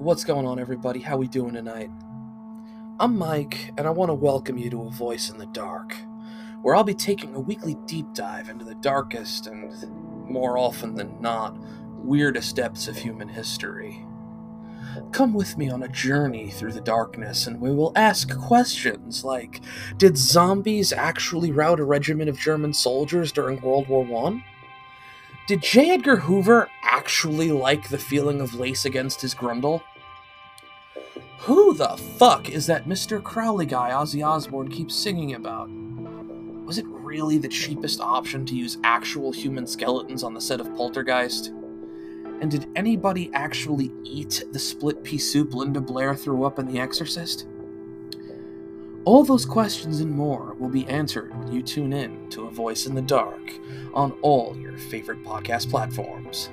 What's going on, everybody? How we doing tonight? I'm Mike, and I want to welcome you to A Voice in the Dark, where I'll be taking a weekly deep dive into the darkest and, more often than not, weirdest depths of human history. Come with me on a journey through the darkness, and we will ask questions like Did zombies actually rout a regiment of German soldiers during World War I? Did J. Edgar Hoover actually like the feeling of lace against his grundle? Who the fuck is that Mr. Crowley guy Ozzy Osbourne keeps singing about? Was it really the cheapest option to use actual human skeletons on the set of Poltergeist? And did anybody actually eat the split pea soup Linda Blair threw up in The Exorcist? All those questions and more will be answered when you tune in to A Voice in the Dark on all your favorite podcast platforms.